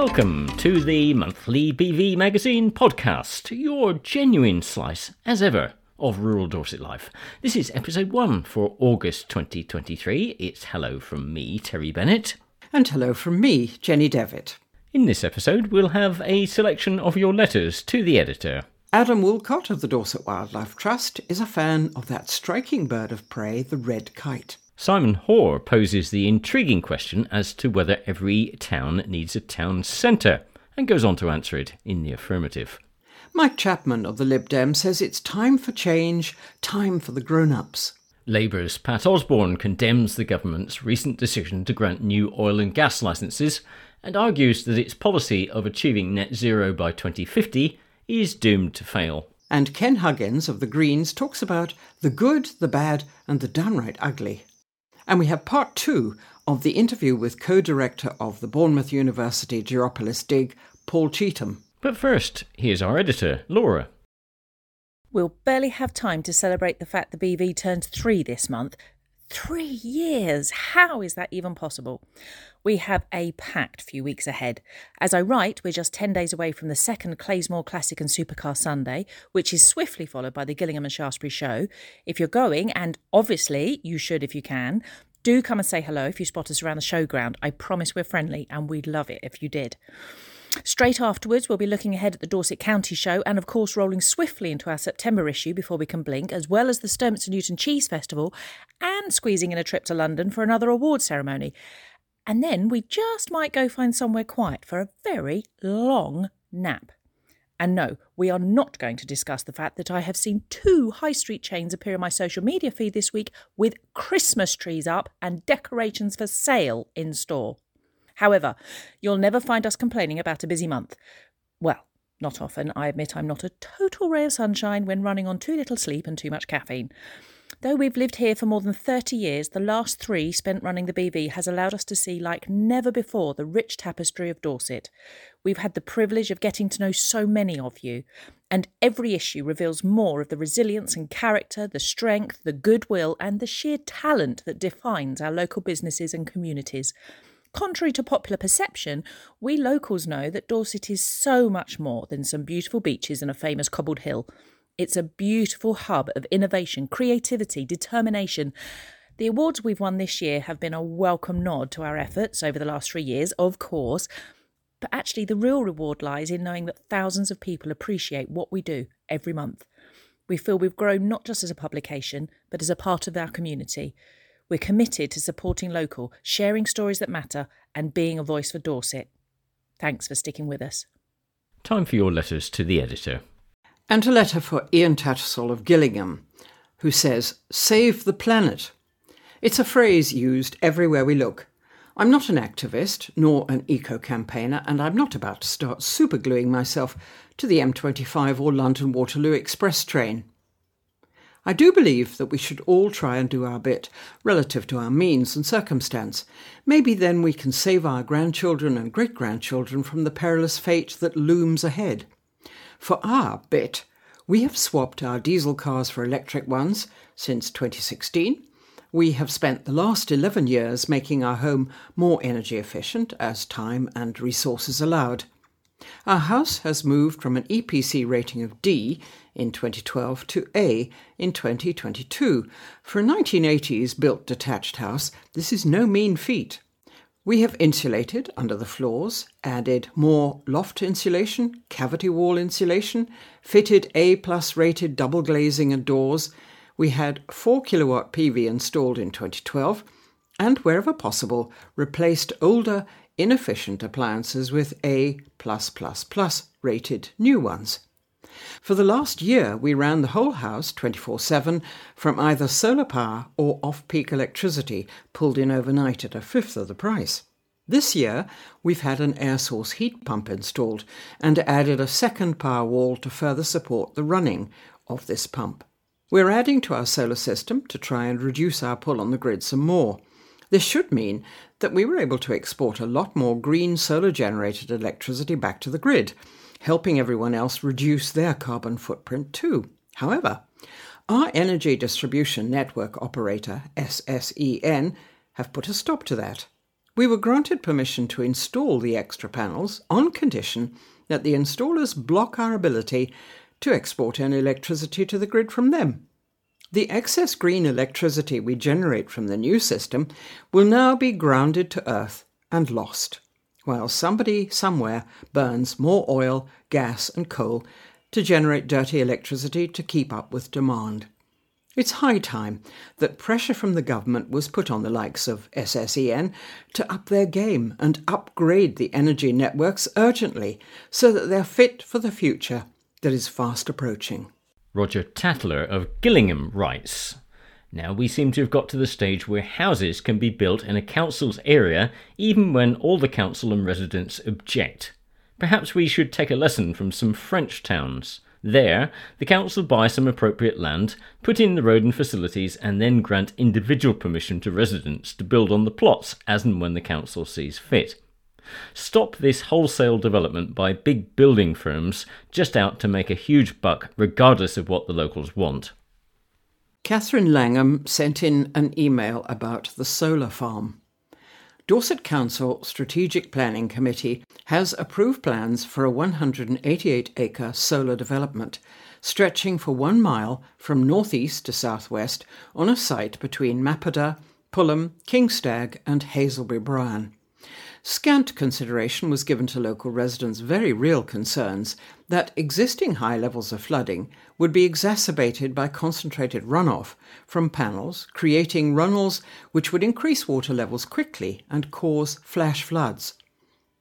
Welcome to the monthly BV Magazine podcast, your genuine slice, as ever, of rural Dorset life. This is episode one for August 2023. It's hello from me, Terry Bennett. And hello from me, Jenny Devitt. In this episode, we'll have a selection of your letters to the editor. Adam Woolcott of the Dorset Wildlife Trust is a fan of that striking bird of prey, the red kite. Simon Hoare poses the intriguing question as to whether every town needs a town centre and goes on to answer it in the affirmative. Mike Chapman of the Lib Dem says it's time for change, time for the grown ups. Labour's Pat Osborne condemns the government's recent decision to grant new oil and gas licences and argues that its policy of achieving net zero by 2050 is doomed to fail. And Ken Huggins of the Greens talks about the good, the bad, and the downright ugly. And we have part two of the interview with co director of the Bournemouth University Duropolis Dig, Paul Cheetham. But first, here's our editor, Laura. We'll barely have time to celebrate the fact the BV turns three this month. Three years! How is that even possible? We have a packed few weeks ahead. As I write, we're just 10 days away from the second Clayesmore Classic and Supercar Sunday, which is swiftly followed by the Gillingham and Shaftesbury show. If you're going, and obviously you should if you can, do come and say hello if you spot us around the showground. I promise we're friendly and we'd love it if you did. Straight afterwards, we'll be looking ahead at the Dorset County Show and, of course, rolling swiftly into our September issue before we can blink, as well as the Sturminster Newton Cheese Festival and squeezing in a trip to London for another award ceremony. And then we just might go find somewhere quiet for a very long nap. And no, we are not going to discuss the fact that I have seen two high street chains appear in my social media feed this week with Christmas trees up and decorations for sale in store. However, you'll never find us complaining about a busy month. Well, not often. I admit I'm not a total ray of sunshine when running on too little sleep and too much caffeine. Though we've lived here for more than 30 years, the last three spent running the BV has allowed us to see, like never before, the rich tapestry of Dorset. We've had the privilege of getting to know so many of you, and every issue reveals more of the resilience and character, the strength, the goodwill, and the sheer talent that defines our local businesses and communities. Contrary to popular perception, we locals know that Dorset is so much more than some beautiful beaches and a famous cobbled hill. It's a beautiful hub of innovation, creativity, determination. The awards we've won this year have been a welcome nod to our efforts over the last three years, of course. But actually, the real reward lies in knowing that thousands of people appreciate what we do every month. We feel we've grown not just as a publication, but as a part of our community. We're committed to supporting local, sharing stories that matter, and being a voice for Dorset. Thanks for sticking with us. Time for your letters to the editor. And a letter for Ian Tattersall of Gillingham, who says, Save the planet. It's a phrase used everywhere we look. I'm not an activist nor an eco campaigner, and I'm not about to start supergluing myself to the M25 or London Waterloo Express train. I do believe that we should all try and do our bit relative to our means and circumstance. Maybe then we can save our grandchildren and great grandchildren from the perilous fate that looms ahead. For our bit, we have swapped our diesel cars for electric ones since 2016. We have spent the last 11 years making our home more energy efficient as time and resources allowed. Our house has moved from an EPC rating of D in 2012 to A in 2022. For a 1980s built detached house, this is no mean feat. We have insulated under the floors, added more loft insulation, cavity wall insulation, fitted A plus rated double glazing and doors. We had 4 kilowatt PV installed in 2012 and wherever possible replaced older inefficient appliances with A rated new ones. For the last year, we ran the whole house 24 7 from either solar power or off peak electricity pulled in overnight at a fifth of the price. This year, we've had an air source heat pump installed and added a second power wall to further support the running of this pump. We're adding to our solar system to try and reduce our pull on the grid some more. This should mean that we were able to export a lot more green solar generated electricity back to the grid, helping everyone else reduce their carbon footprint too. However, our Energy Distribution Network Operator, SSEN, have put a stop to that. we were granted permission to install the extra panels on condition that the installers block our ability to export any electricity to the grid from them. The excess green electricity we generate from the new system will now be grounded to earth and lost, while somebody somewhere burns more oil, gas, and coal to generate dirty electricity to keep up with demand. It's high time that pressure from the government was put on the likes of SSEN to up their game and upgrade the energy networks urgently so that they're fit for the future that is fast approaching. Roger Tatler of Gillingham writes Now we seem to have got to the stage where houses can be built in a council's area even when all the council and residents object. Perhaps we should take a lesson from some French towns. There, the council buy some appropriate land, put in the road and facilities, and then grant individual permission to residents to build on the plots as and when the council sees fit. Stop this wholesale development by big building firms just out to make a huge buck, regardless of what the locals want. Catherine Langham sent in an email about the solar farm. Dorset Council Strategic Planning Committee has approved plans for a 188 acre solar development stretching for one mile from northeast to southwest on a site between Mappowder, Pulham, King's Stag, and Hazelbury Bryan. Scant consideration was given to local residents' very real concerns that existing high levels of flooding would be exacerbated by concentrated runoff from panels, creating runnels which would increase water levels quickly and cause flash floods.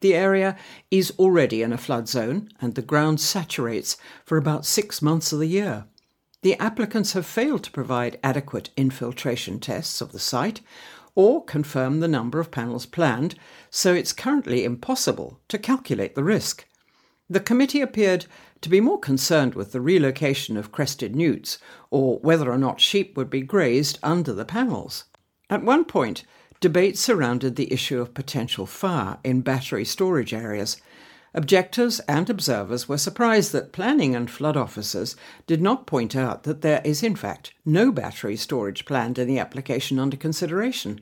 The area is already in a flood zone and the ground saturates for about six months of the year. The applicants have failed to provide adequate infiltration tests of the site or confirm the number of panels planned, so it's currently impossible to calculate the risk. The committee appeared to be more concerned with the relocation of crested newts or whether or not sheep would be grazed under the panels. At one point, debate surrounded the issue of potential fire in battery storage areas, Objectors and observers were surprised that planning and flood officers did not point out that there is, in fact, no battery storage planned in the application under consideration.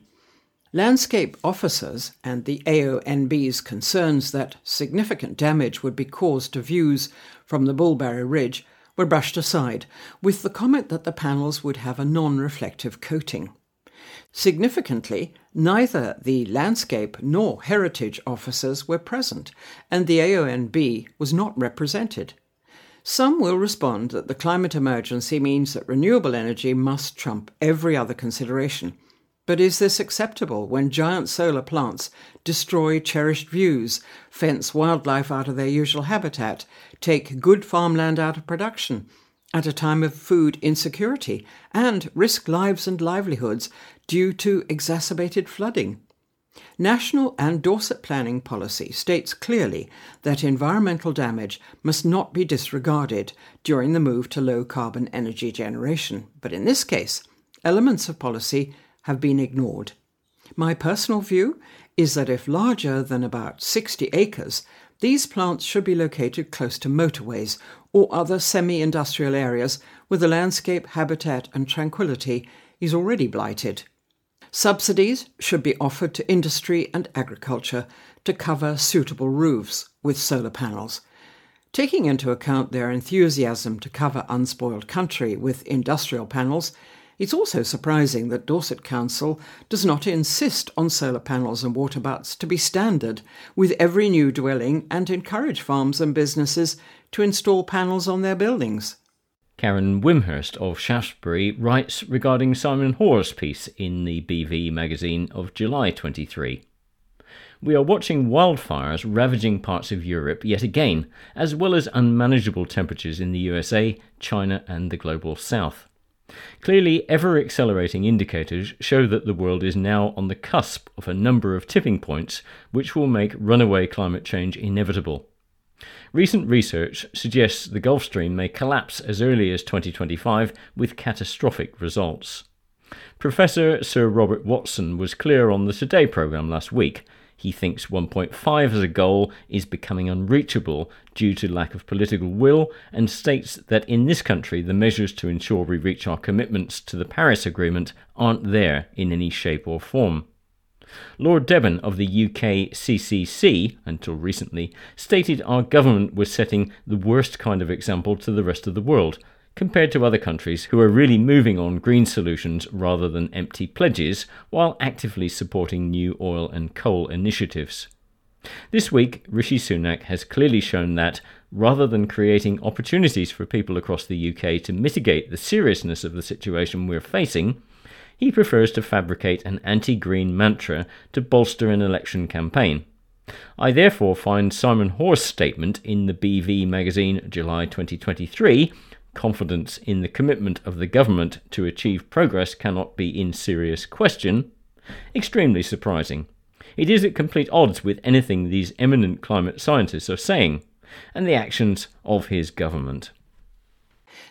Landscape officers and the AONB's concerns that significant damage would be caused to views from the Bulbarrow Ridge were brushed aside, with the comment that the panels would have a non reflective coating. Significantly, neither the landscape nor heritage officers were present, and the AONB was not represented. Some will respond that the climate emergency means that renewable energy must trump every other consideration. But is this acceptable when giant solar plants destroy cherished views, fence wildlife out of their usual habitat, take good farmland out of production, at a time of food insecurity and risk lives and livelihoods due to exacerbated flooding. National and Dorset planning policy states clearly that environmental damage must not be disregarded during the move to low carbon energy generation, but in this case, elements of policy have been ignored. My personal view is that if larger than about 60 acres, these plants should be located close to motorways or other semi industrial areas where the landscape, habitat, and tranquility is already blighted. Subsidies should be offered to industry and agriculture to cover suitable roofs with solar panels. Taking into account their enthusiasm to cover unspoiled country with industrial panels, it's also surprising that Dorset Council does not insist on solar panels and water butts to be standard with every new dwelling and encourage farms and businesses to install panels on their buildings. Karen Wimhurst of Shaftesbury writes regarding Simon Hoare's piece in the BV magazine of July 23. We are watching wildfires ravaging parts of Europe yet again, as well as unmanageable temperatures in the USA, China, and the global south. Clearly, ever accelerating indicators show that the world is now on the cusp of a number of tipping points which will make runaway climate change inevitable. Recent research suggests the Gulf Stream may collapse as early as 2025 with catastrophic results. Professor Sir Robert Watson was clear on the Today programme last week he thinks 1.5 as a goal is becoming unreachable due to lack of political will and states that in this country the measures to ensure we reach our commitments to the Paris Agreement aren't there in any shape or form. Lord Deben of the UK CCC, until recently, stated our government was setting the worst kind of example to the rest of the world, compared to other countries who are really moving on green solutions rather than empty pledges, while actively supporting new oil and coal initiatives. This week, Rishi Sunak has clearly shown that, rather than creating opportunities for people across the UK to mitigate the seriousness of the situation we're facing, he prefers to fabricate an anti green mantra to bolster an election campaign. I therefore find Simon Hoare's statement in the BV magazine July 2023 confidence in the commitment of the government to achieve progress cannot be in serious question extremely surprising. It is at complete odds with anything these eminent climate scientists are saying and the actions of his government.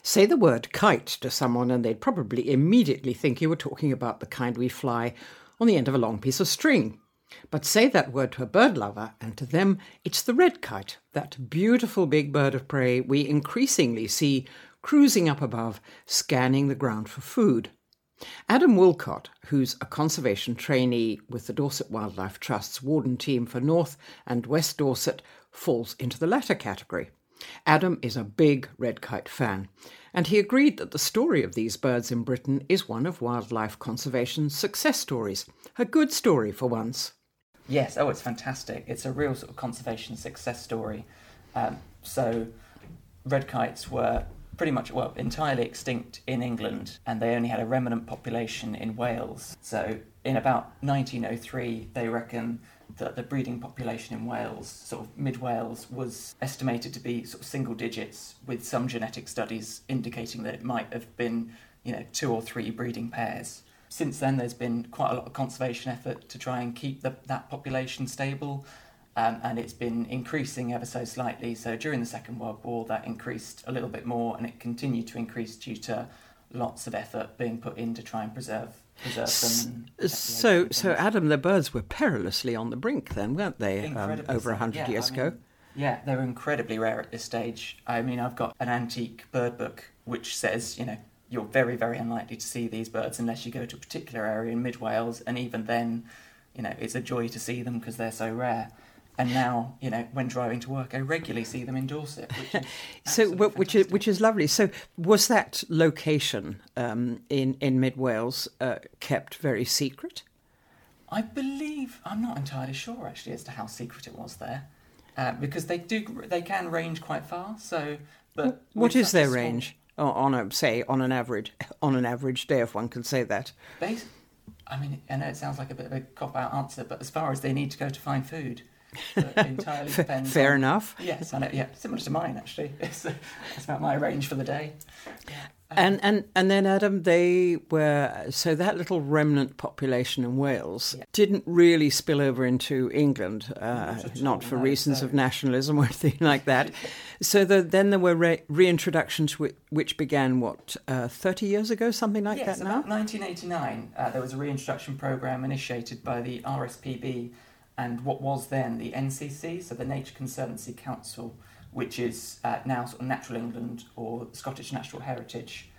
Say the word kite to someone, and they'd probably immediately think you were talking about the kind we fly on the end of a long piece of string. But say that word to a bird lover, and to them it's the red kite, that beautiful big bird of prey we increasingly see cruising up above, scanning the ground for food. Adam Woolcott, who's a conservation trainee with the Dorset Wildlife Trust's Warden team for North and West Dorset, falls into the latter category. Adam is a big red kite fan, and he agreed that the story of these birds in Britain is one of wildlife conservation's success stories. A good story for once. Yes, oh, it's fantastic. It's a real sort of conservation success story. Um, so, red kites were pretty much, well, entirely extinct in England, and they only had a remnant population in Wales. So, in about 1903, they reckon that the breeding population in Wales, sort of mid Wales, was estimated to be sort of single digits, with some genetic studies indicating that it might have been, you know, two or three breeding pairs. Since then, there's been quite a lot of conservation effort to try and keep the, that population stable, um, and it's been increasing ever so slightly. So during the Second World War, that increased a little bit more, and it continued to increase due to lots of effort being put in to try and preserve them. so, so Adam, the birds were perilously on the brink then, weren't they? Um, over a hundred yeah, years I mean, ago. Yeah, they were incredibly rare at this stage. I mean, I've got an antique bird book which says, you know, you're very, very unlikely to see these birds unless you go to a particular area in mid Wales, and even then, you know, it's a joy to see them because they're so rare and now you know when driving to work I regularly see them in Dorset. Which so which is which is lovely. So was that location um, in in mid Wales uh, kept very secret? I believe I'm not entirely sure actually as to how secret it was there, uh, because they do they can range quite far. So, but what is their small... range on a say on an average on an average day, if one can say that? I mean, I know it sounds like a bit of a cop out answer, but as far as they need to go to find food, entirely depends. Fair on, enough. Yes, I know. Yeah, similar to mine actually. It's, it's about my range for the day. and and and then Adam, they were so that little remnant population in Wales yeah. didn't really spill over into England, uh, not, not for no, reasons so. of nationalism or anything like that. so the, then there were re- reintroductions which, which began what uh, thirty years ago, something like yes, that. Now, about 1989, uh, there was a reintroduction program initiated by the RSPB and what was then the NCC, so the Nature Conservancy Council, which is uh, now sort of Natural England or Scottish Natural Heritage.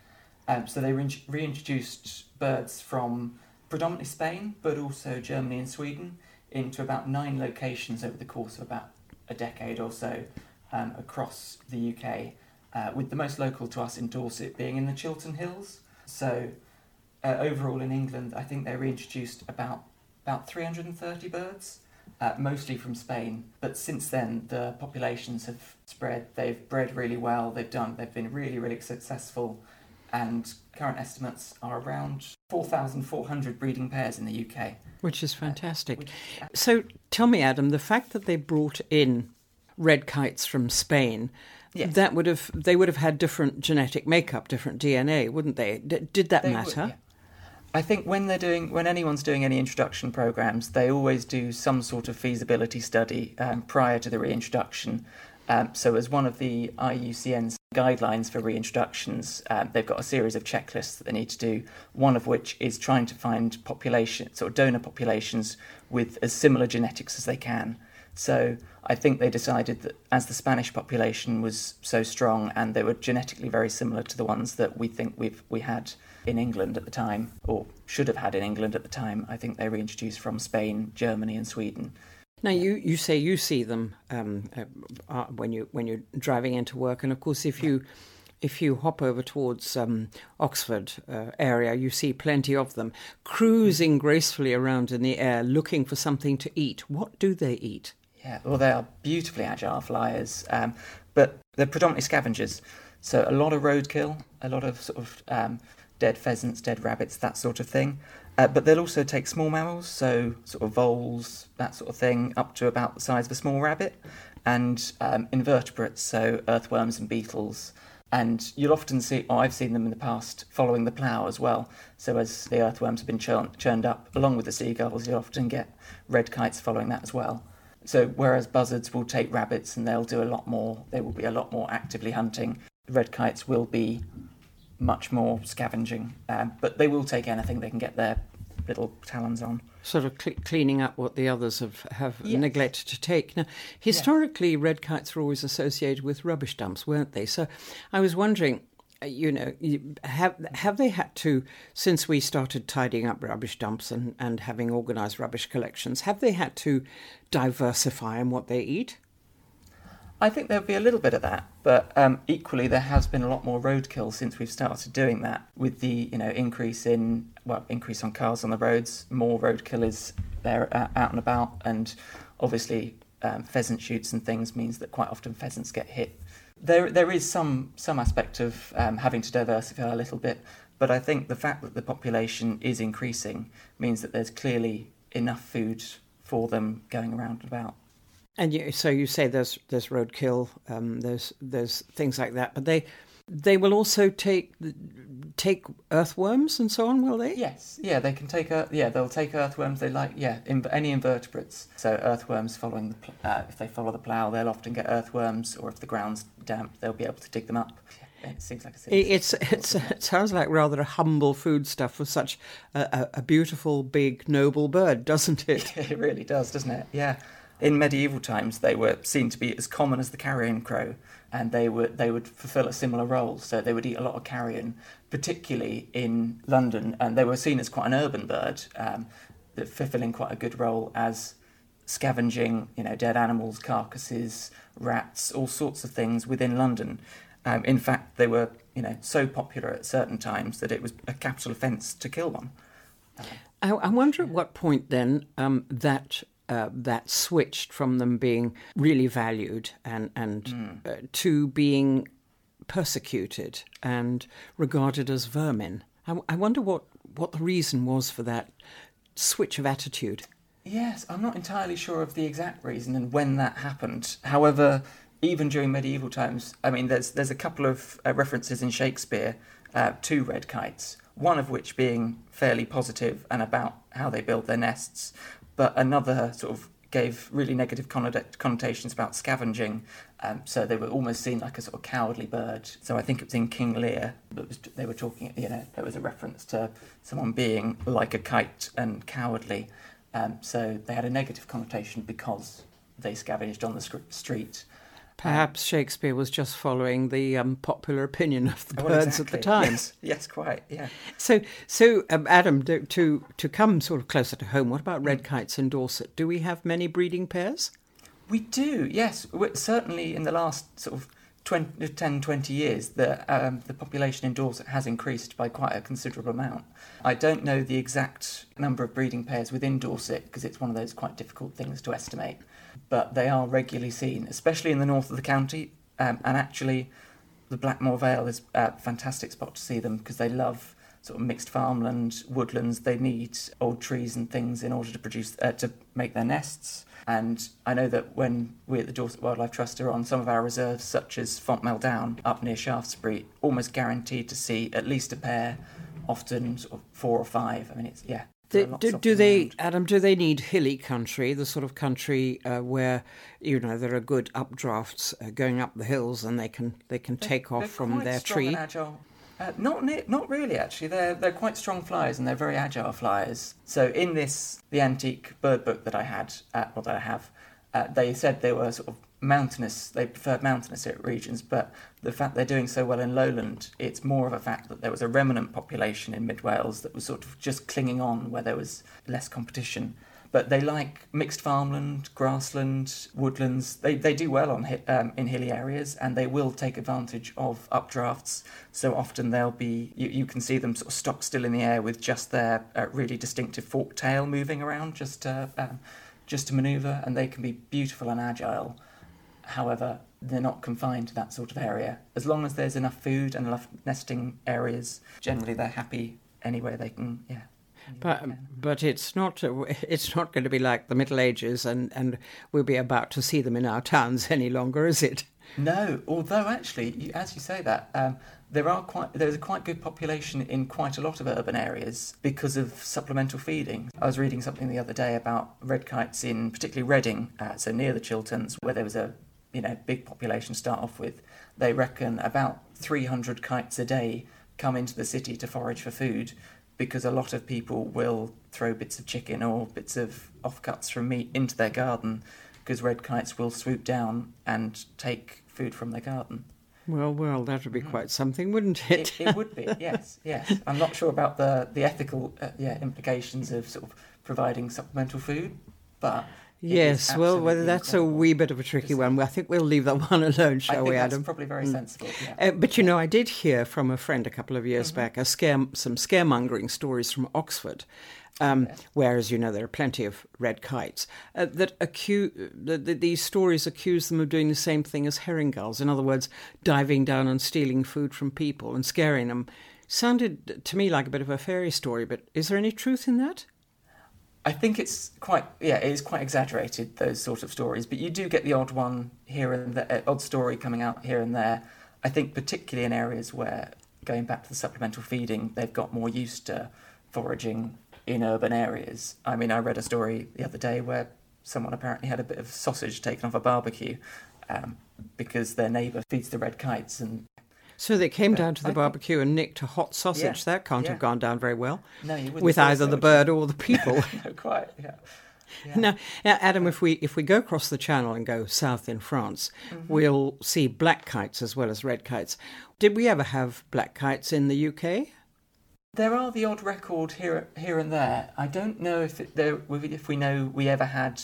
Um, so they re- reintroduced birds from predominantly Spain, but also Germany and Sweden, into about nine locations over the course of about a decade or so um, across the UK, uh, with the most local to us in Dorset being in the Chiltern Hills. So uh, overall in England, I think they reintroduced about about 330 birds uh, mostly from Spain. But since then, the populations have spread. They've bred really well. They've done. They've been really, really successful. And current estimates are around 4,400 breeding pairs in the UK. Which is fantastic. Uh, which, So tell me, Adam, the fact that they brought in red kites from Spain, yes. that would have they would have had different genetic makeup, different DNA, wouldn't they? D- did that they matter? Would, yeah. I think when they're doing when anyone's doing any introduction programs, they always do some sort of feasibility study um, prior to the reintroduction. Um, so, as one of the IUCN's guidelines for reintroductions, um, they've got a series of checklists that they need to do. One of which is trying to find population, sort of donor populations with as similar genetics as they can. So I think they decided that as the Spanish population was so strong and they were genetically very similar to the ones that we think we've we had in England at the time, or should have had in England at the time, I think they reintroduced from Spain, Germany, and Sweden. Now you, you say you see them um, uh, uh, when you when you're driving into work, and of course if you if you hop over towards um, Oxford uh, area, you see plenty of them cruising gracefully around in the air, looking for something to eat. What do they eat? Yeah, well, they are beautifully agile flyers, um, but they're predominantly scavengers. So a lot of roadkill, a lot of sort of um, dead pheasants, dead rabbits, that sort of thing. Uh, but they'll also take small mammals, so sort of voles, that sort of thing, up to about the size of a small rabbit, and um, invertebrates, so earthworms and beetles. And you'll often see, oh, I've seen them in the past, following the plough as well. So as the earthworms have been churn- churned up, along with the seagulls, you'll often get red kites following that as well. So whereas buzzards will take rabbits and they'll do a lot more, they will be a lot more actively hunting. Red kites will be much more scavenging, um, but they will take anything they can get their little talons on. Sort of cl- cleaning up what the others have, have Yes. neglected to take. Now, historically, red kites were always associated with rubbish dumps, weren't they? So I was wondering, uh, you know, have have they had to, since we started tidying up rubbish dumps and, and having organised rubbish collections, have they had to diversify in what they eat? I think there'll be a little bit of that, but um, equally there has been a lot more roadkill since we've started doing that. With the you know increase in well increase on cars on the roads, more roadkill is there uh, out and about, and obviously um, pheasant shoots and things means that quite often pheasants get hit. There there is some some aspect of um, having to diversify a little bit, but I think the fact that the population is increasing means that there's clearly enough food for them going around and about. And you, so you say there's there's roadkill, um, there's there's things like that, but they they will also take take earthworms and so on, will they? Yes, yeah, they can take earth. Yeah, they'll take earthworms. They like yeah, in, any invertebrates. So earthworms following the pl- uh, if they follow the plough, they'll often get earthworms, or if the ground's damp, they'll be able to dig them up. It seems like a It's it's it sounds like rather a humble foodstuff for such a, a, a beautiful, big, noble bird, doesn't it? it really does, doesn't it? Yeah. In medieval times, they were seen to be as common as the carrion crow, and they were they would fulfil a similar role. So they would eat a lot of carrion, particularly in London, and they were seen as quite an urban bird, um, fulfilling quite a good role as scavenging, you know, dead animals, carcasses, rats, all sorts of things within London. Um, in fact, they were, you know, so popular at certain times that it was a capital offence to kill one. I, I wonder at what point then um, that uh, that switched from them being really valued and and uh, to being persecuted and regarded as vermin. I, I wonder what what the reason was for that switch of attitude. Yes, I'm not entirely sure of the exact reason and when that happened. However, even during medieval times, I mean, there's there's a couple of uh, references in Shakespeare uh, to red kites. One of which being fairly positive and about how they build their nests, but another sort of gave really negative connotations about scavenging. Um, so they were almost seen like a sort of cowardly bird. So I think it was in King Lear that was, they were talking. You know, there was a reference to someone being like a kite and cowardly. Um, so they had a negative connotation because they scavenged on the street. Perhaps Shakespeare was just following the um, popular opinion of the Well, birds at the time. Yes, yes, quite. Yeah. So, so um, Adam, to, to to come sort of closer to home, what about red kites in Dorset? Do we have many breeding pairs? We do, yes. certainly in the last sort of 20, 10, 20 years, the, um, the population in Dorset has increased by quite a considerable amount. I don't know the exact number of breeding pairs within Dorset because it's one of those quite difficult things to estimate, but they are regularly seen, especially in the north of the county. Um, and actually, the Blackmore Vale is a fantastic spot to see them because they love sort of mixed farmland, woodlands. They need old trees and things in order to produce uh, to make their nests. And I know that when we at the Dorset Wildlife Trust are on some of our reserves, such as Fontmell Down up near Shaftesbury, almost guaranteed to see at least a pair, often sort of four or five. I mean, it's yeah. Do, do, of do them they. Adam? Do they need hilly country, the sort of country uh, where you know there are good updrafts uh, going up the hills, and they can they can take off They're from their tree? agile. Uh, not not really actually. They're they're quite strong flyers and they're very agile flyers. So in this the antique bird book that I had, uh, or that I have, Uh, they said they were sort of mountainous, they preferred mountainous regions, but the fact they're doing so well in lowland, it's more of a fact that there was a remnant population in mid Wales that was sort of just clinging on where there was less competition. But they like mixed farmland, grassland, woodlands. They, they do well on um, in hilly areas, and they will take advantage of updrafts. So often they'll be you, you can see them sort of stock still in the air with just their uh, really distinctive forked tail moving around just to, um, just to manoeuvre, and they can be beautiful and agile. However, they're not confined to that sort of area. As long as there's enough food and enough nesting areas, generally they're happy anywhere they can. Yeah. But but it's not it's not going to be like the Middle Ages, and and we'll be about to see them in our towns any longer, is it? No, although actually, you, as you say that, um, there are quite there's a quite good population in quite a lot of urban areas because of supplemental feeding. I was reading something the other day about red kites in particularly Reading, uh, so near the Chilterns, where there was a you know big population start off with, they reckon about 300 kites a day come into the city to forage for food because a lot of people will throw bits of chicken or bits of offcuts from meat into their garden because red kites will swoop down and take food from their garden. Well, well, that would be mm-hmm. quite something, wouldn't it? it? it? would be, yes, yes. I'm not sure about the the ethical uh, yeah implications of sort of providing supplemental food, but Yes, well, whether that's a wee bit of a tricky one. I think we'll leave that one alone, shall we, Adam? probably very mm. sensible. Yeah. Uh, but you know, I did hear from a friend a couple of years mm-hmm. back a scare, some scaremongering stories from Oxford. Um, Whereas you know there are plenty of red kites uh, that accuse that these stories accuse them of doing the same thing as herring gulls. In other words, diving down and stealing food from people and scaring them. Sounded to me like a bit of a fairy story, but is there any truth in that? I think it's quite yeah, it is quite exaggerated those sort of stories, but you do get the odd one here and there, uh, odd story coming out here and there. I think particularly in areas where going back to the supplemental feeding, they've got more used to foraging in urban areas. I mean, I read a story the other day where someone apparently had a bit of sausage taken off a barbecue um, because their neighbour feeds the red kites and so they came down to the barbecue and nicked a hot sausage. Yeah, that can't yeah. have gone down very well. No, you wouldn't. With either so, the bird or the people. no, quite. Yeah. Yeah. Now, Adam, if we if we go across the channel and go south in France, mm-hmm. we'll see black kites as well as red kites. Did we ever have black kites in the UK? There are the odd record here here and there. I don't know if it, there if we know we ever had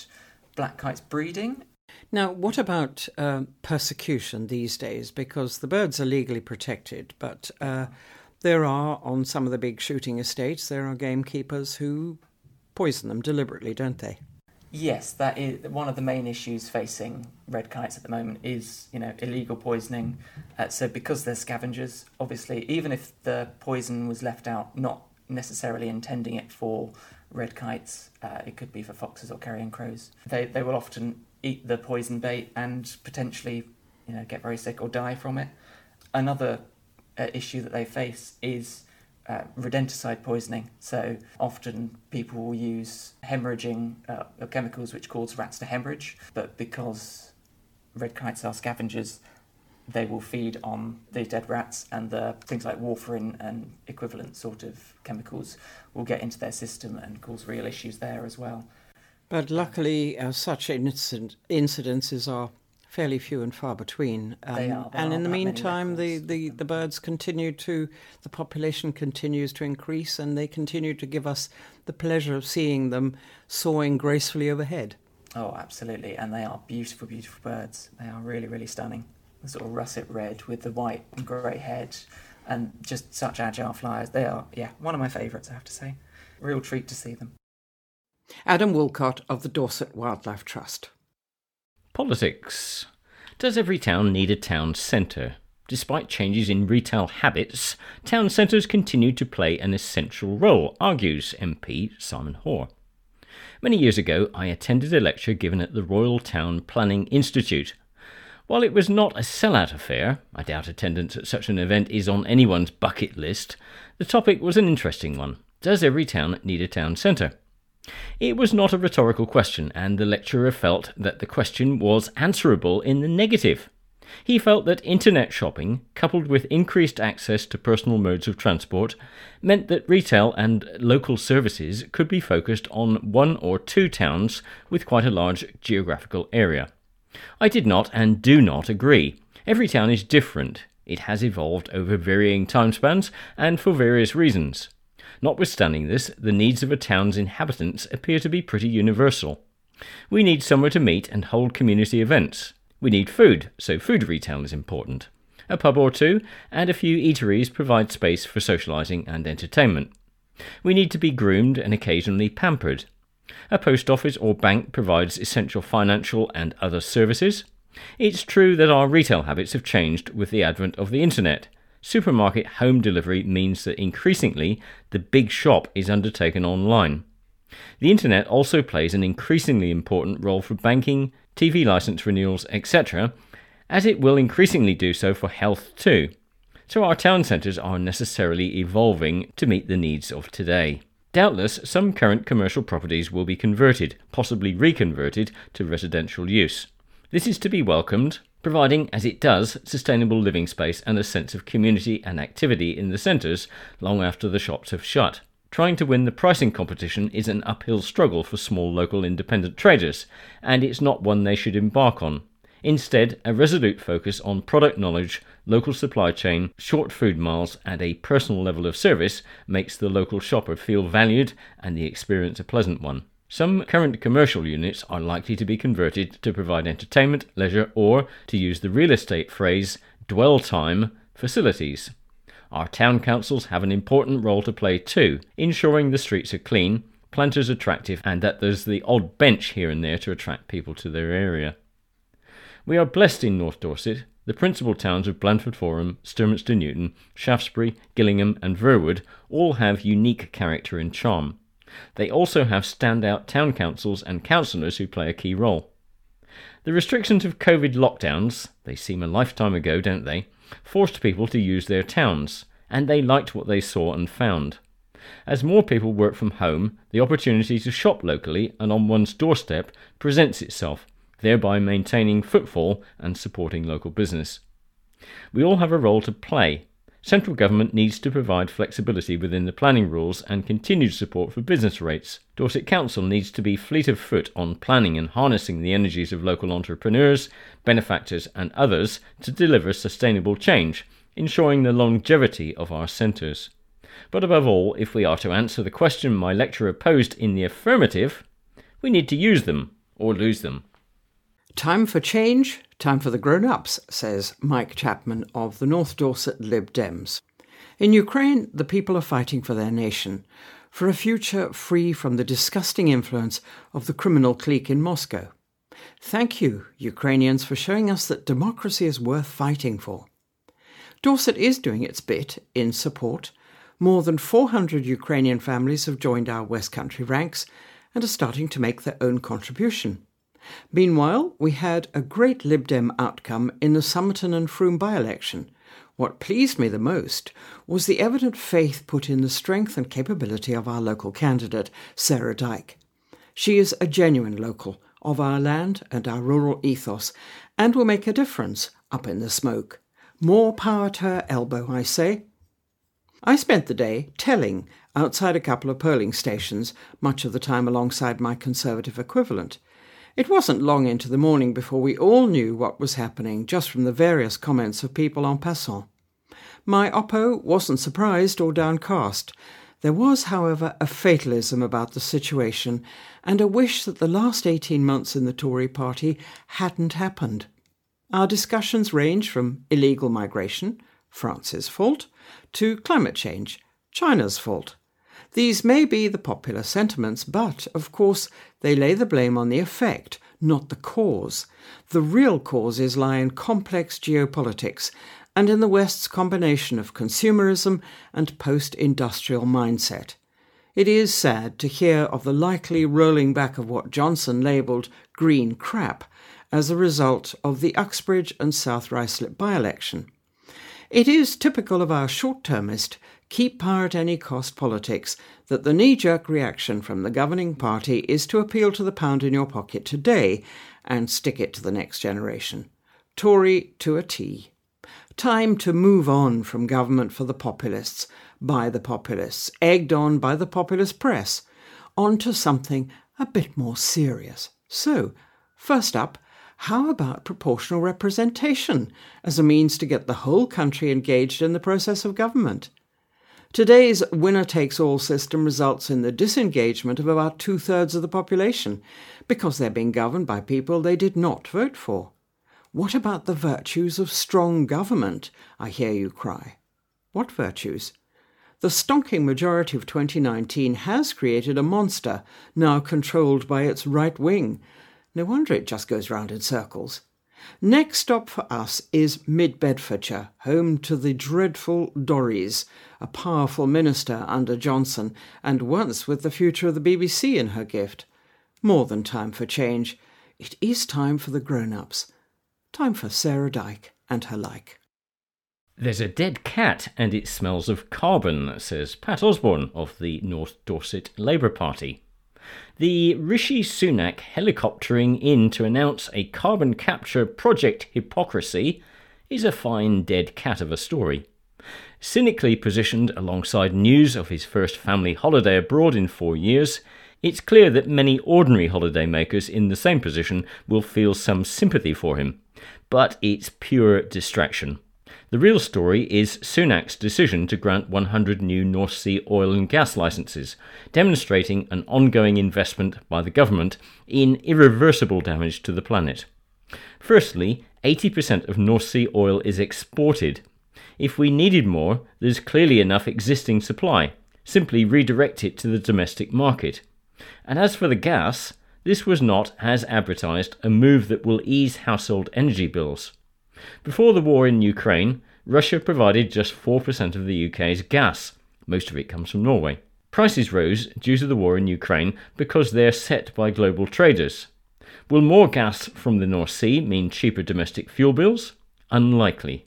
black kites breeding. Now, what about uh, persecution these days? Because the birds are legally protected, but uh, there are, on some of the big shooting estates, there are gamekeepers who poison them deliberately, don't they? Yes, that is one of the main issues facing red kites at the moment is you know illegal poisoning. Uh, so because they're scavengers, obviously, even if the poison was left out, not necessarily intending it for red kites, uh, it could be for foxes or carrion crows. They they will often eat the poison bait and potentially, you know, get very sick or die from it. Another uh, issue that they face is uh, rodenticide poisoning. So often people will use hemorrhaging uh, chemicals which cause rats to hemorrhage, but because red kites are scavengers, they will feed on the dead rats, and the things like warfarin and equivalent sort of chemicals will get into their system and cause real issues there as well. But luckily, uh, such incident, incidences are fairly few and far between. Um, they are, and in the meantime, the, the, the birds continue to, the population continues to increase, and they continue to give us the pleasure of seeing them soaring gracefully overhead. Oh, absolutely. And they are beautiful, beautiful birds. They are really, really stunning. The sort of russet red with the white and grey head, and just such agile flyers. They are, yeah, one of my favourites, I have to say. Real treat to see them. Adam Woolcott of the Dorset Wildlife Trust. Politics. Does every town need a town centre? Despite changes in retail habits, town centres continue to play an essential role, argues MP Simon Hoare. Many years ago, I attended a lecture given at the Royal Town Planning Institute. While it was not a sellout affair, I doubt attendance at such an event is on anyone's bucket list, the topic was an interesting one. Does every town need a town centre? It was not a rhetorical question, and the lecturer felt that the question was answerable in the negative. He felt that internet shopping, coupled with increased access to personal modes of transport, meant that retail and local services could be focused on one or two towns with quite a large geographical area. I did not and do not agree. Every town is different. It has evolved over varying time spans and for various reasons. Notwithstanding this, the needs of a town's inhabitants appear to be pretty universal. We need somewhere to meet and hold community events. We need food, so food retail is important. A pub or two and a few eateries provide space for socialising and entertainment. We need to be groomed and occasionally pampered. A post office or bank provides essential financial and other services. It's true that our retail habits have changed with the advent of the internet. Supermarket home delivery means that increasingly the big shop is undertaken online. The internet also plays an increasingly important role for banking, TV license renewals, etc., as it will increasingly do so for health too. So our town centres are necessarily evolving to meet the needs of today. Doubtless, some current commercial properties will be converted, possibly reconverted, to residential use. This is to be welcomed, providing, as it does, sustainable living space and a sense of community and activity in the centres long after the shops have shut. Trying to win the pricing competition is an uphill struggle for small local independent traders, and it's not one they should embark on. Instead, a resolute focus on product knowledge, local supply chain, short food miles, and a personal level of service makes the local shopper feel valued and the experience a pleasant one. Some current commercial units are likely to be converted to provide entertainment, leisure, or, to use the real estate phrase, dwell time facilities. Our town councils have an important role to play too, ensuring the streets are clean, planters attractive, and that there's the odd bench here and there to attract people to their area. We are blessed in North Dorset. The principal towns of Blandford Forum, Sturminster Newton, Shaftesbury, Gillingham, and Verwood all have unique character and charm. They also have standout town councils and councillors who play a key role. The restrictions of COVID lockdowns, they seem a lifetime ago, don't they, forced people to use their towns, and they liked what they saw and found. As more people work from home, the opportunity to shop locally and on one's doorstep presents itself, thereby maintaining footfall and supporting local business. We all have a role to play, Central government needs to provide flexibility within the planning rules and continued support for business rates. Dorset Council needs to be fleet of foot on planning and harnessing the energies of local entrepreneurs, benefactors, and others to deliver sustainable change, ensuring the longevity of our centres. But above all, if we are to answer the question my lecturer posed in the affirmative, we need to use them or lose them. Time for change, time for the grown ups, says Mike Chapman of the North Dorset Lib Dems. In Ukraine, the people are fighting for their nation, for a future free from the disgusting influence of the criminal clique in Moscow. Thank you, Ukrainians, for showing us that democracy is worth fighting for. Dorset is doing its bit in support. More than 400 Ukrainian families have joined our West Country ranks and are starting to make their own contribution. Meanwhile, we had a great Lib Dem outcome in the Somerton and Frome by election. What pleased me the most was the evident faith put in the strength and capability of our local candidate, Sarah Dyke. She is a genuine local of our land and our rural ethos and will make a difference up in the smoke. More power to her elbow, I say. I spent the day telling outside a couple of polling stations, much of the time alongside my Conservative equivalent. It wasn't long into the morning before we all knew what was happening just from the various comments of people en passant. My oppo wasn't surprised or downcast. There was, however, a fatalism about the situation and a wish that the last 18 months in the Tory party hadn't happened. Our discussions range from illegal migration, France's fault, to climate change, China's fault. These may be the popular sentiments, but, of course, they lay the blame on the effect, not the cause. The real causes lie in complex geopolitics and in the West's combination of consumerism and post industrial mindset. It is sad to hear of the likely rolling back of what Johnson labelled green crap as a result of the Uxbridge and South Ruislip by election. It is typical of our short termist keep power at any cost politics that the knee jerk reaction from the governing party is to appeal to the pound in your pocket today and stick it to the next generation. Tory to a T. Time to move on from government for the populists, by the populists, egged on by the populist press, on to something a bit more serious. So, first up, how about proportional representation as a means to get the whole country engaged in the process of government? Today's winner takes all system results in the disengagement of about two thirds of the population because they're being governed by people they did not vote for. What about the virtues of strong government? I hear you cry. What virtues? The stonking majority of 2019 has created a monster, now controlled by its right wing. No wonder it just goes round in circles. Next stop for us is Mid Bedfordshire, home to the dreadful Dorries, a powerful minister under Johnson, and once with the future of the BBC in her gift. More than time for change. It is time for the grown ups. Time for Sarah Dyke and her like. There's a dead cat and it smells of carbon, says Pat Osborne of the North Dorset Labour Party. The Rishi Sunak helicoptering in to announce a carbon capture project hypocrisy is a fine dead cat of a story. Cynically positioned alongside news of his first family holiday abroad in four years, it's clear that many ordinary holidaymakers in the same position will feel some sympathy for him but it's pure distraction. The real story is Sunak's decision to grant 100 new North Sea oil and gas licenses, demonstrating an ongoing investment by the government in irreversible damage to the planet. Firstly, 80% of North Sea oil is exported. If we needed more, there's clearly enough existing supply. Simply redirect it to the domestic market. And as for the gas, this was not, as advertised, a move that will ease household energy bills. Before the war in Ukraine, Russia provided just 4% of the UK's gas. Most of it comes from Norway. Prices rose due to the war in Ukraine because they're set by global traders. Will more gas from the North Sea mean cheaper domestic fuel bills? Unlikely.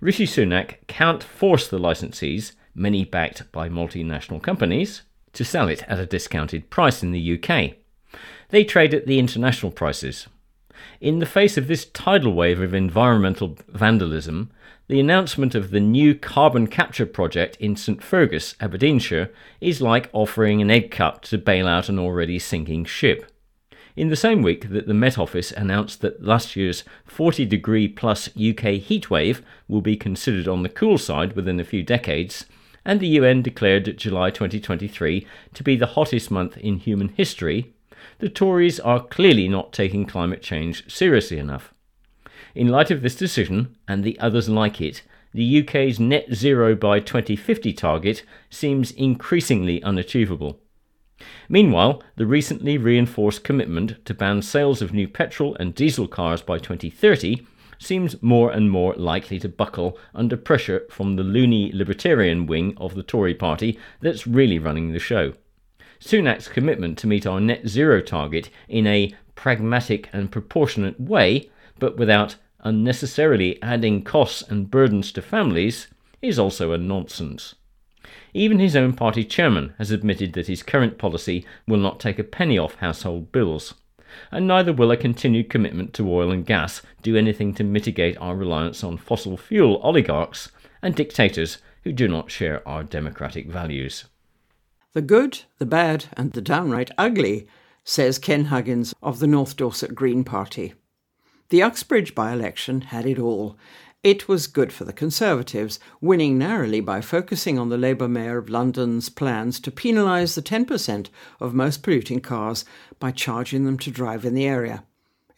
Rishi Sunak can't force the licensees, many backed by multinational companies, to sell it at a discounted price in the UK. They trade at the international prices. In the face of this tidal wave of environmental vandalism, the announcement of the new carbon capture project in St Fergus, Aberdeenshire, is like offering an egg cup to bail out an already sinking ship. In the same week that the Met Office announced that last year's 40 degree plus UK heatwave will be considered on the cool side within a few decades, and the UN declared July 2023 to be the hottest month in human history, the Tories are clearly not taking climate change seriously enough. In light of this decision, and the others like it, the UK's net zero by 2050 target seems increasingly unachievable. Meanwhile, the recently reinforced commitment to ban sales of new petrol and diesel cars by 2030 seems more and more likely to buckle under pressure from the loony libertarian wing of the Tory party that's really running the show. Sunak's commitment to meet our net zero target in a pragmatic and proportionate way, but without unnecessarily adding costs and burdens to families, is also a nonsense. Even his own party chairman has admitted that his current policy will not take a penny off household bills, and neither will a continued commitment to oil and gas do anything to mitigate our reliance on fossil fuel oligarchs and dictators who do not share our democratic values. The good, the bad, and the downright ugly, says Ken Huggins of the North Dorset Green Party. The Uxbridge by election had it all. It was good for the Conservatives, winning narrowly by focusing on the Labour Mayor of London's plans to penalise the 10% of most polluting cars by charging them to drive in the area.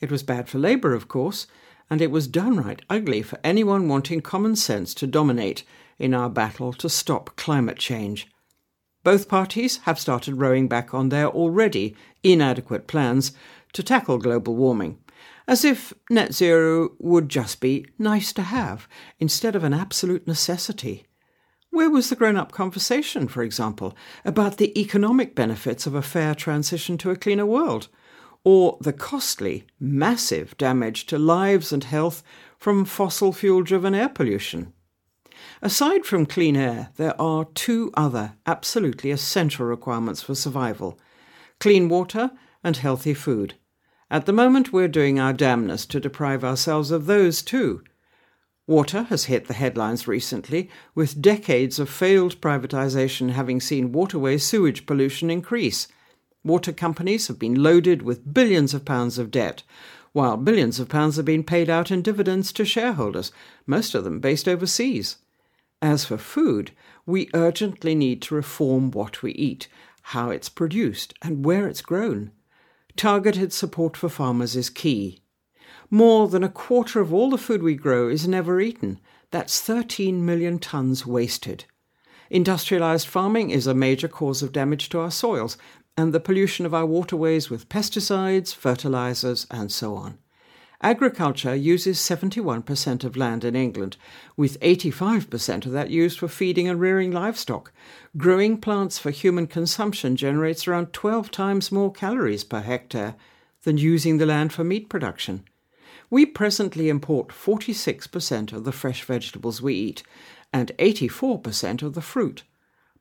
It was bad for Labour, of course, and it was downright ugly for anyone wanting common sense to dominate in our battle to stop climate change. Both parties have started rowing back on their already inadequate plans to tackle global warming, as if net zero would just be nice to have instead of an absolute necessity. Where was the grown up conversation, for example, about the economic benefits of a fair transition to a cleaner world? Or the costly, massive damage to lives and health from fossil fuel driven air pollution? Aside from clean air, there are two other absolutely essential requirements for survival clean water and healthy food. At the moment, we're doing our damnedest to deprive ourselves of those too. Water has hit the headlines recently, with decades of failed privatisation having seen waterway sewage pollution increase. Water companies have been loaded with billions of pounds of debt, while billions of pounds have been paid out in dividends to shareholders, most of them based overseas. As for food, we urgently need to reform what we eat, how it's produced, and where it's grown. Targeted support for farmers is key. More than a quarter of all the food we grow is never eaten. That's 13 million tonnes wasted. Industrialised farming is a major cause of damage to our soils and the pollution of our waterways with pesticides, fertilisers, and so on. Agriculture uses 71% of land in England, with 85% of that used for feeding and rearing livestock. Growing plants for human consumption generates around 12 times more calories per hectare than using the land for meat production. We presently import 46% of the fresh vegetables we eat and 84% of the fruit.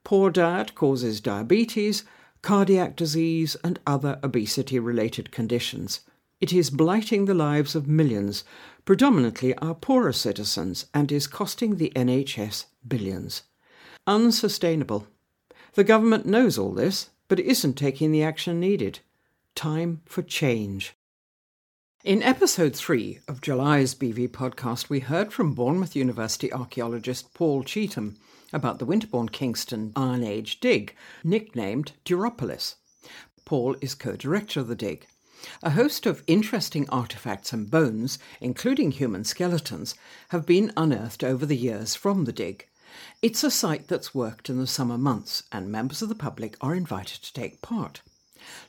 Poor diet causes diabetes, cardiac disease, and other obesity related conditions. It is blighting the lives of millions, predominantly our poorer citizens, and is costing the NHS billions. Unsustainable. The government knows all this, but isn't taking the action needed. Time for change. In episode 3 of July's BV podcast, we heard from Bournemouth University archaeologist Paul Cheetham about the Winterbourne Kingston Iron Age dig, nicknamed Duropolis. Paul is co director of the dig. A host of interesting artifacts and bones, including human skeletons, have been unearthed over the years from the dig. It's a site that's worked in the summer months, and members of the public are invited to take part.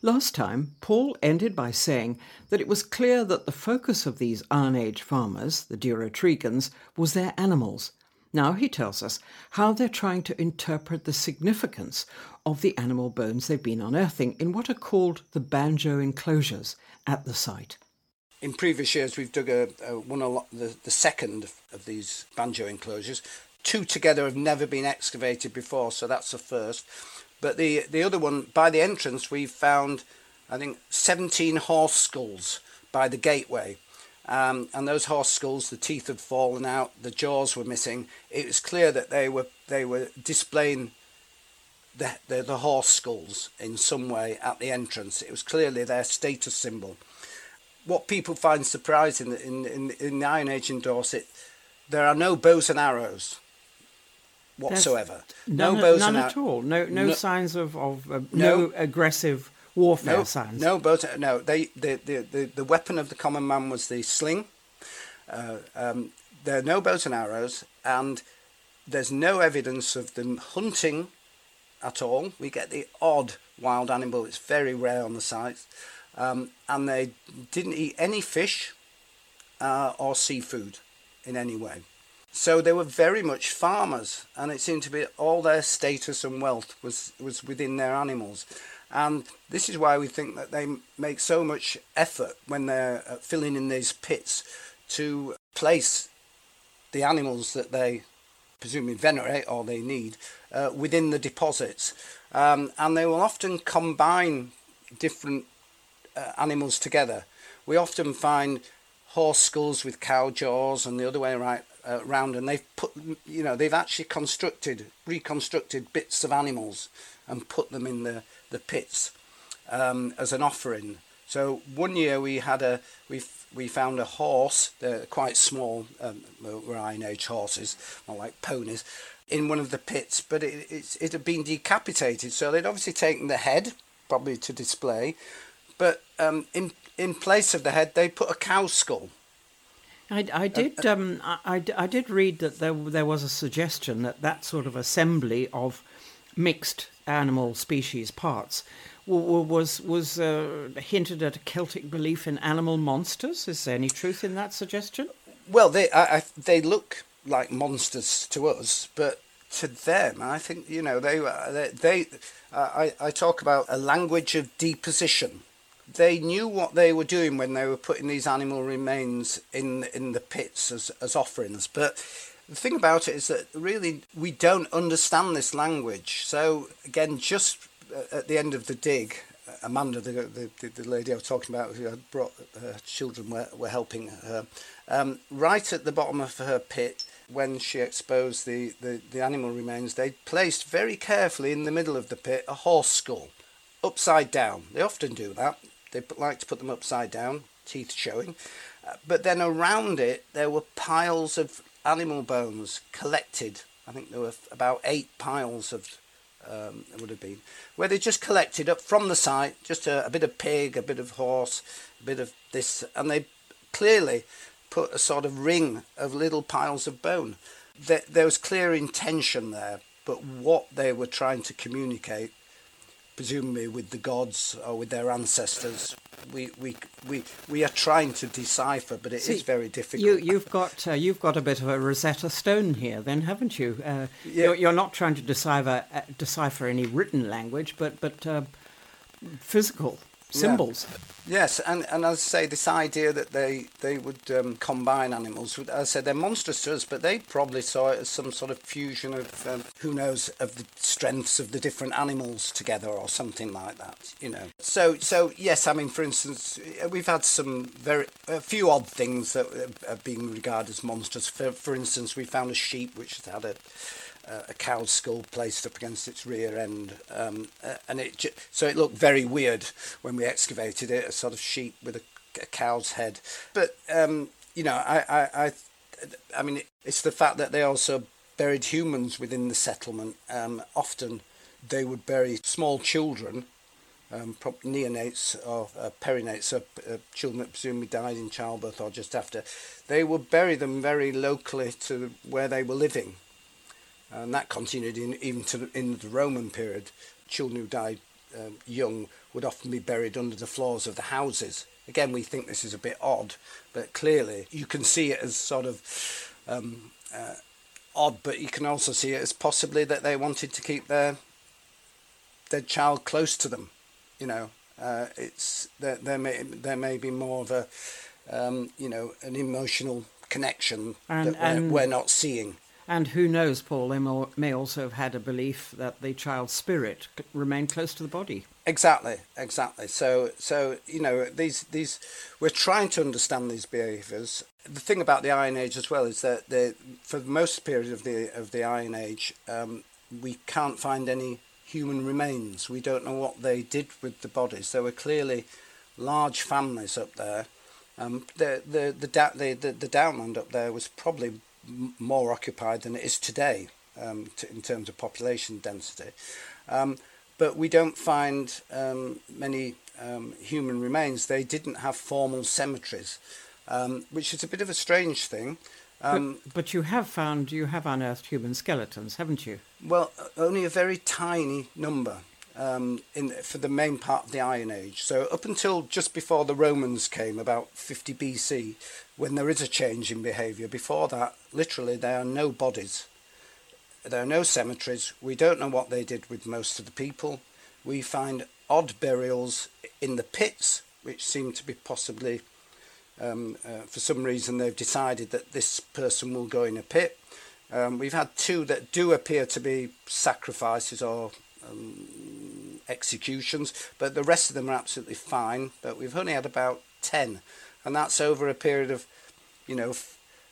Last time, Paul ended by saying that it was clear that the focus of these Iron Age farmers, the Durotrigans, was their animals. Now he tells us how they're trying to interpret the significance of the animal bones they've been unearthing in what are called the banjo enclosures at the site. In previous years, we've dug a, a one of the, the second of these banjo enclosures. Two together have never been excavated before, so that's the first. But the the other one, by the entrance, we found, I think, 17 horse skulls by the gateway. Um, and those horse skulls, the teeth had fallen out, the jaws were missing. It was clear that they were they were displaying the, the, the horse skulls in some way at the entrance. It was clearly their status symbol. What people find surprising in, in, in the Iron Age in Dorset, there are no bows and arrows whatsoever. None, no bows none at all. No, no, No- signs of, of uh, No. no. aggressive warfare no, signs. No, bows. No, they the, the, the, the weapon of the common man was the sling. Uh, um, there are no bows and arrows, and there's no evidence of them hunting at all. We get the odd wild animal; it's very rare on the site, um, and they didn't eat any fish uh, or seafood in any way. So they were very much farmers, and it seemed to be all their status and wealth was was within their animals. And this is why we think that they make so much effort when they're uh, filling in these pits to place the animals that they presumably venerate or they need uh, within the deposits. Um, and they will often combine different uh, animals together. We often find horse skulls with cow jaws and the other way right uh, round and they've put you know they've actually constructed reconstructed bits of animals and put them in the the pits um, as an offering so one year we had a we we found a horse they're quite small um, were iron age horses more like ponies in one of the pits but it, it's, it had been decapitated so they'd obviously taken the head probably to display but um, in in place of the head they put a cow skull I, I did. Um, I, I, I did read that there there was a suggestion that that sort of assembly of mixed animal species parts was was uh, hinted at a Celtic belief in animal monsters. Is there any truth in that suggestion? Well, they I, I, they look like monsters to us, but to them, I think you know they they. they uh, I I talk about a language of deposition. They knew what they were doing when they were putting these animal remains in in the pits as as offerings, but. The thing about it is that really we don't understand this language. So again, just uh, at the end of the dig, Amanda, the, the, the lady I was talking about who had brought her children, were, were helping her. Um, right at the bottom of her pit, when she exposed the, the, the animal remains, they placed very carefully in the middle of the pit a horse skull, upside down. They often do that. They like to put them upside down, teeth showing. Uh, but then around it, there were piles of animal bones collected. I think there were about eight piles of um, it would have been, where they just collected up from the site, just a, a, bit of pig, a bit of horse, a bit of this, and they clearly put a sort of ring of little piles of bone. There, there was clear intention there, but what they were trying to communicate presumably with the gods or with their ancestors. We we we, we are trying to decipher, but it See, is very difficult. You you've got uh, you've got a bit of a Rosetta Stone here, then, haven't you? Uh, yeah. you're, you're, not trying to decipher uh, decipher any written language, but but uh, physical symbols. Yeah. Yes, and, and as I say, this idea that they they would um, combine animals, as I said, they're monstrous to us, but they probably saw it as some sort of fusion of, um, who knows, of the strengths of the different animals together or something like that, you know. So, so yes, I mean, for instance, we've had some very, a few odd things that are being regarded as monstrous. For, for instance, we found a sheep which had a uh, a cow's skull placed up against its rear end, um, uh, and it so it looked very weird when we excavated it, a sort of sheep with a, a cow's head. But um, you know, I, I, I, I mean, it's the fact that they also buried humans within the settlement. Um, often, they would bury small children. Um, neonates or uh, perinates, so uh, children that presumably died in childbirth or just after, they would bury them very locally to where they were living and that continued in, even to the, in the Roman period. Children who died um, young would often be buried under the floors of the houses. Again, we think this is a bit odd, but clearly you can see it as sort of um, uh, odd, but you can also see it as possibly that they wanted to keep their their child close to them. You know, uh, it's there, there may there may be more of a um, you know an emotional connection and, that we're, and we're not seeing. And who knows, Paul, they may also have had a belief that the child's spirit remained close to the body. Exactly, exactly. So, so you know, these these we're trying to understand these behaviours. The thing about the Iron Age as well is that the for most period of the of the Iron Age, um, we can't find any human remains. We don't know what they did with the bodies. There were clearly large families up there. Um, the, the, the, the, the, the downland up there was probably more occupied than it is today um, to, in terms of population density. Um, but we don't find um, many um, human remains. They didn't have formal cemeteries, um, which is a bit of a strange thing. But, um, but, you have found, you have unearthed human skeletons, haven't you? Well, only a very tiny number. Um, in for the main part of the Iron Age. So up until just before the Romans came, about 50 BC, when there is a change in behaviour. Before that, literally, there are no bodies. There are no cemeteries. We don't know what they did with most of the people. We find odd burials in the pits, which seem to be possibly, um, uh, for some reason, they've decided that this person will go in a pit. Um, we've had two that do appear to be sacrifices or um, executions, but the rest of them are absolutely fine. But we've only had about 10 and that's over a period of, you know,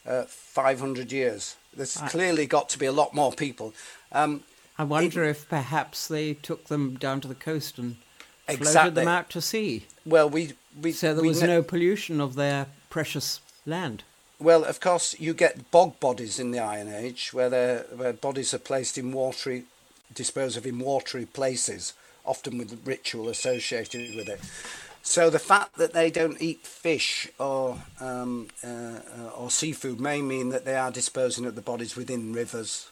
uh, 500 years. There's I, clearly got to be a lot more people. Um, I wonder it, if perhaps they took them down to the coast and exactly. floated them out to sea. Well, we, we so there we was ne- no pollution of their precious land. Well, of course, you get bog bodies in the Iron Age, where where bodies are placed in watery, disposed of in watery places, often with ritual associated with it. So the fact that they don't eat fish or um, uh, or seafood may mean that they are disposing of the bodies within rivers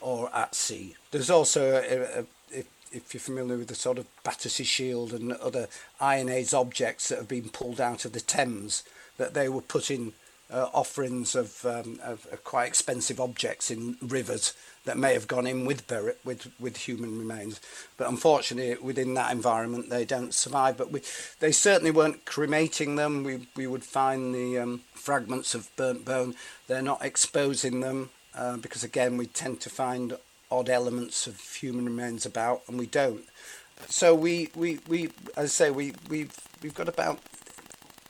or at sea. There's also, a, a, if, if you're familiar with the sort of Battersea Shield and other Iron Age objects that have been pulled out of the Thames, that they were putting uh, offerings of, um, of, of, quite expensive objects in rivers that may have gone in with with with human remains, but unfortunately within that environment they don't survive. But we, they certainly weren't cremating them. We we would find the um, fragments of burnt bone. They're not exposing them uh, because again we tend to find odd elements of human remains about, and we don't. so we, we, we, as I say, we, we've, we've got about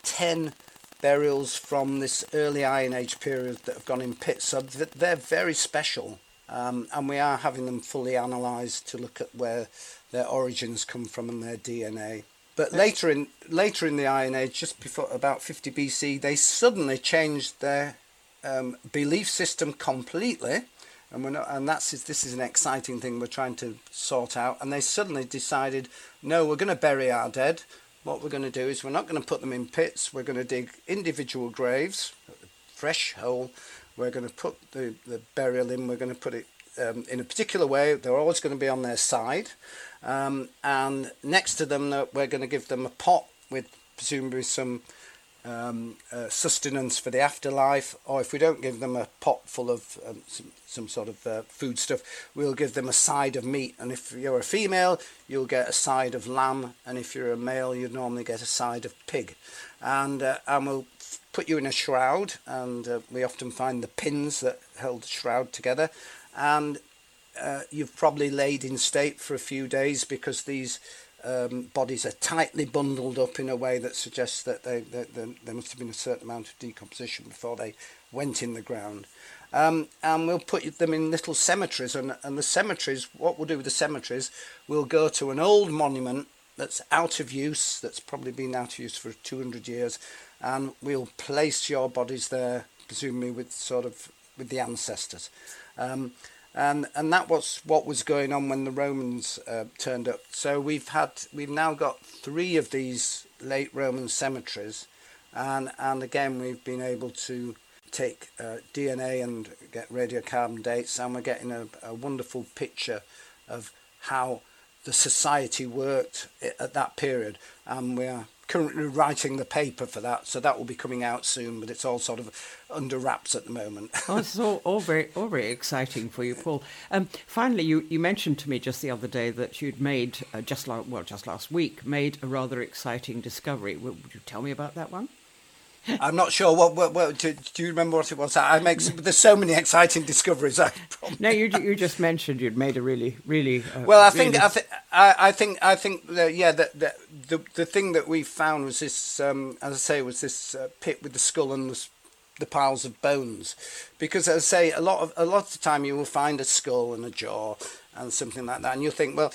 10 burials from this early Iron Age period that have gone in pits. So they're very special. Um, and we are having them fully analysed to look at where their origins come from and their DNA. But later in later in the Iron Age, just before about 50 BC, they suddenly changed their um, belief system completely, and we're not, and that's this is an exciting thing we're trying to sort out. And they suddenly decided, no, we're going to bury our dead. What we're going to do is we're not going to put them in pits. We're going to dig individual graves, fresh hole. We're going to put the, the burial in. We're going to put it um, in a particular way. They're always going to be on their side. Um, and next to them, we're going to give them a pot with presumably some um, uh, sustenance for the afterlife, or if we don't give them a pot full of um, some, some sort of uh, food stuff, we'll give them a side of meat. And if you're a female, you'll get a side of lamb, and if you're a male, you'd normally get a side of pig. And uh, and we'll put you in a shroud, and uh, we often find the pins that held the shroud together, and uh, you've probably laid in state for a few days because these um, bodies are tightly bundled up in a way that suggests that they, they, they, there must have been a certain amount of decomposition before they went in the ground. Um, and we'll put them in little cemeteries, and, and the cemeteries, what we'll do with the cemeteries, we'll go to an old monument that's out of use, that's probably been out of use for 200 years, and we'll place your bodies there, presumably with sort of with the ancestors. Um, and and that was what was going on when the Romans uh, turned up. So we've had we've now got three of these late Roman cemeteries, and and again we've been able to take uh, DNA and get radiocarbon dates, and we're getting a, a wonderful picture of how the society worked at that period, and we're currently writing the paper for that, so that will be coming out soon. But it's all sort of under wraps at the moment. oh, it's all, all very all very exciting for you, Paul. Um, finally, you, you mentioned to me just the other day that you'd made uh, just like well just last week made a rather exciting discovery. Would you tell me about that one? I'm not sure what. what, what do, do, you remember what it was? I make there's so many exciting discoveries. I no, you you just mentioned you'd made a really really. Uh, well, I really think I, th- I, I think I think that, yeah that the, the the thing that we found was this um, as I say was this uh, pit with the skull and the, the piles of bones, because as I say a lot of a lot of the time you will find a skull and a jaw and something like that, and you'll think well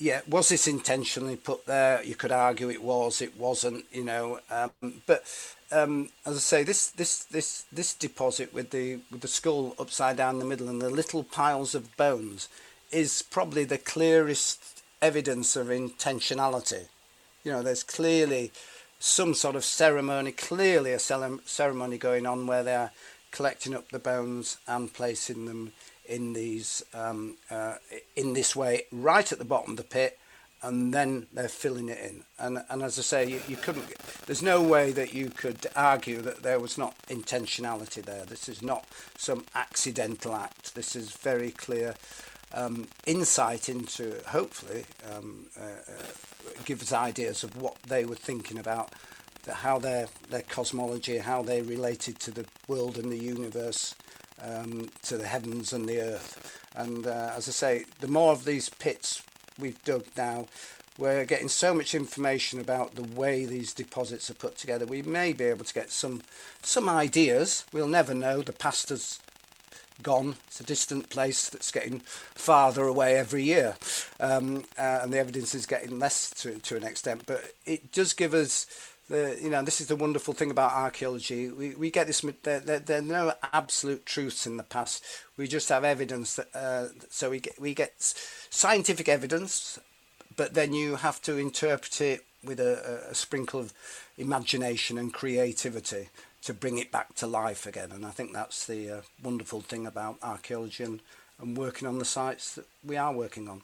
yeah, was this intentionally put there? You could argue it was, it wasn't, you know. Um, but um, as I say, this this this this deposit with the with the skull upside down in the middle and the little piles of bones is probably the clearest evidence of intentionality. You know, there's clearly some sort of ceremony, clearly a ceremony going on where they're collecting up the bones and placing them in these um, uh, in this way right at the bottom of the pit and then they're filling it in. And and as I say you, you couldn't there's no way that you could argue that there was not intentionality there. This is not some accidental act. This is very clear um, insight into hopefully um, uh, uh, give us ideas of what they were thinking about how their their cosmology how they related to the world and the universe um, to the heavens and the earth. And uh, as I say, the more of these pits we've dug now, we're getting so much information about the way these deposits are put together. We may be able to get some some ideas. We'll never know. The past has gone. It's a distant place that's getting farther away every year, um, uh, and the evidence is getting less to to an extent. But it does give us the you know this is the wonderful thing about archaeology. We we get this there, there, there are no absolute truths in the past. We just have evidence that uh, so we get we get scientific evidence, but then you have to interpret it with a, a sprinkle of imagination and creativity to bring it back to life again. And I think that's the uh, wonderful thing about archaeology and, and working on the sites that we are working on.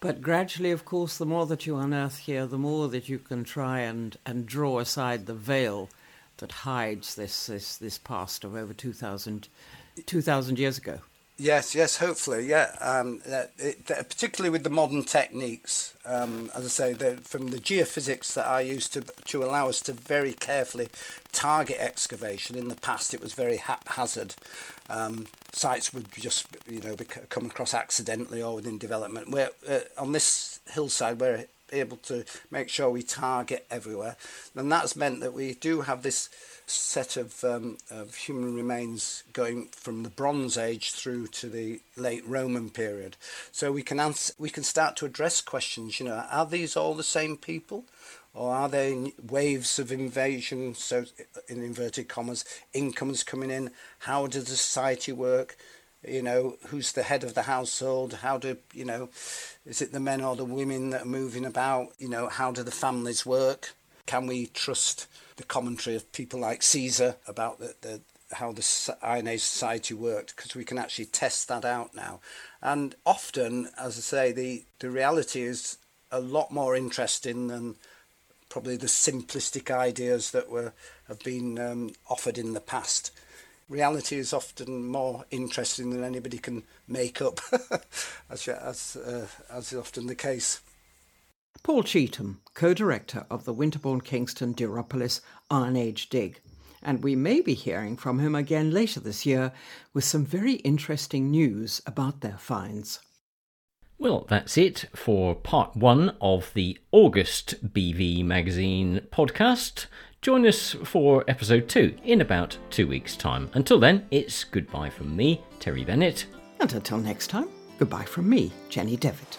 But gradually, of course, the more that you unearth here, the more that you can try and, and draw aside the veil that hides this, this, this past of over 2,000 2000 years ago. Yes, yes, hopefully, yeah. Um, it, particularly with the modern techniques, um, as I say, from the geophysics that I used to to allow us to very carefully target excavation. In the past, it was very haphazard, Um, sites would just you know come across accidentally or within development. We're uh, on this hillside. We're able to make sure we target everywhere, and that's meant that we do have this set of, um, of human remains going from the Bronze Age through to the late Roman period. So we can answer, we can start to address questions. You know, are these all the same people? Or are there waves of invasion so in inverted commas incomes coming in? How does the society work? You know who's the head of the household? How do you know is it the men or the women that are moving about? You know how do the families work? Can we trust the commentary of people like caesar about the, the how the Age society worked? Because we can actually test that out now. And often, as I say, the, the reality is a lot more interesting than probably the simplistic ideas that were have been um, offered in the past. Reality is often more interesting than anybody can make up, as as uh, as is often the case. Paul Cheetham, co-director of the Winterbourne Kingston Duropolis Iron Age Dig, and we may be hearing from him again later this year with some very interesting news about their finds. Well, that's it for part one of the August BV Magazine podcast. Join us for episode two in about two weeks' time. Until then, it's goodbye from me, Terry Bennett. And until next time, goodbye from me, Jenny Devitt.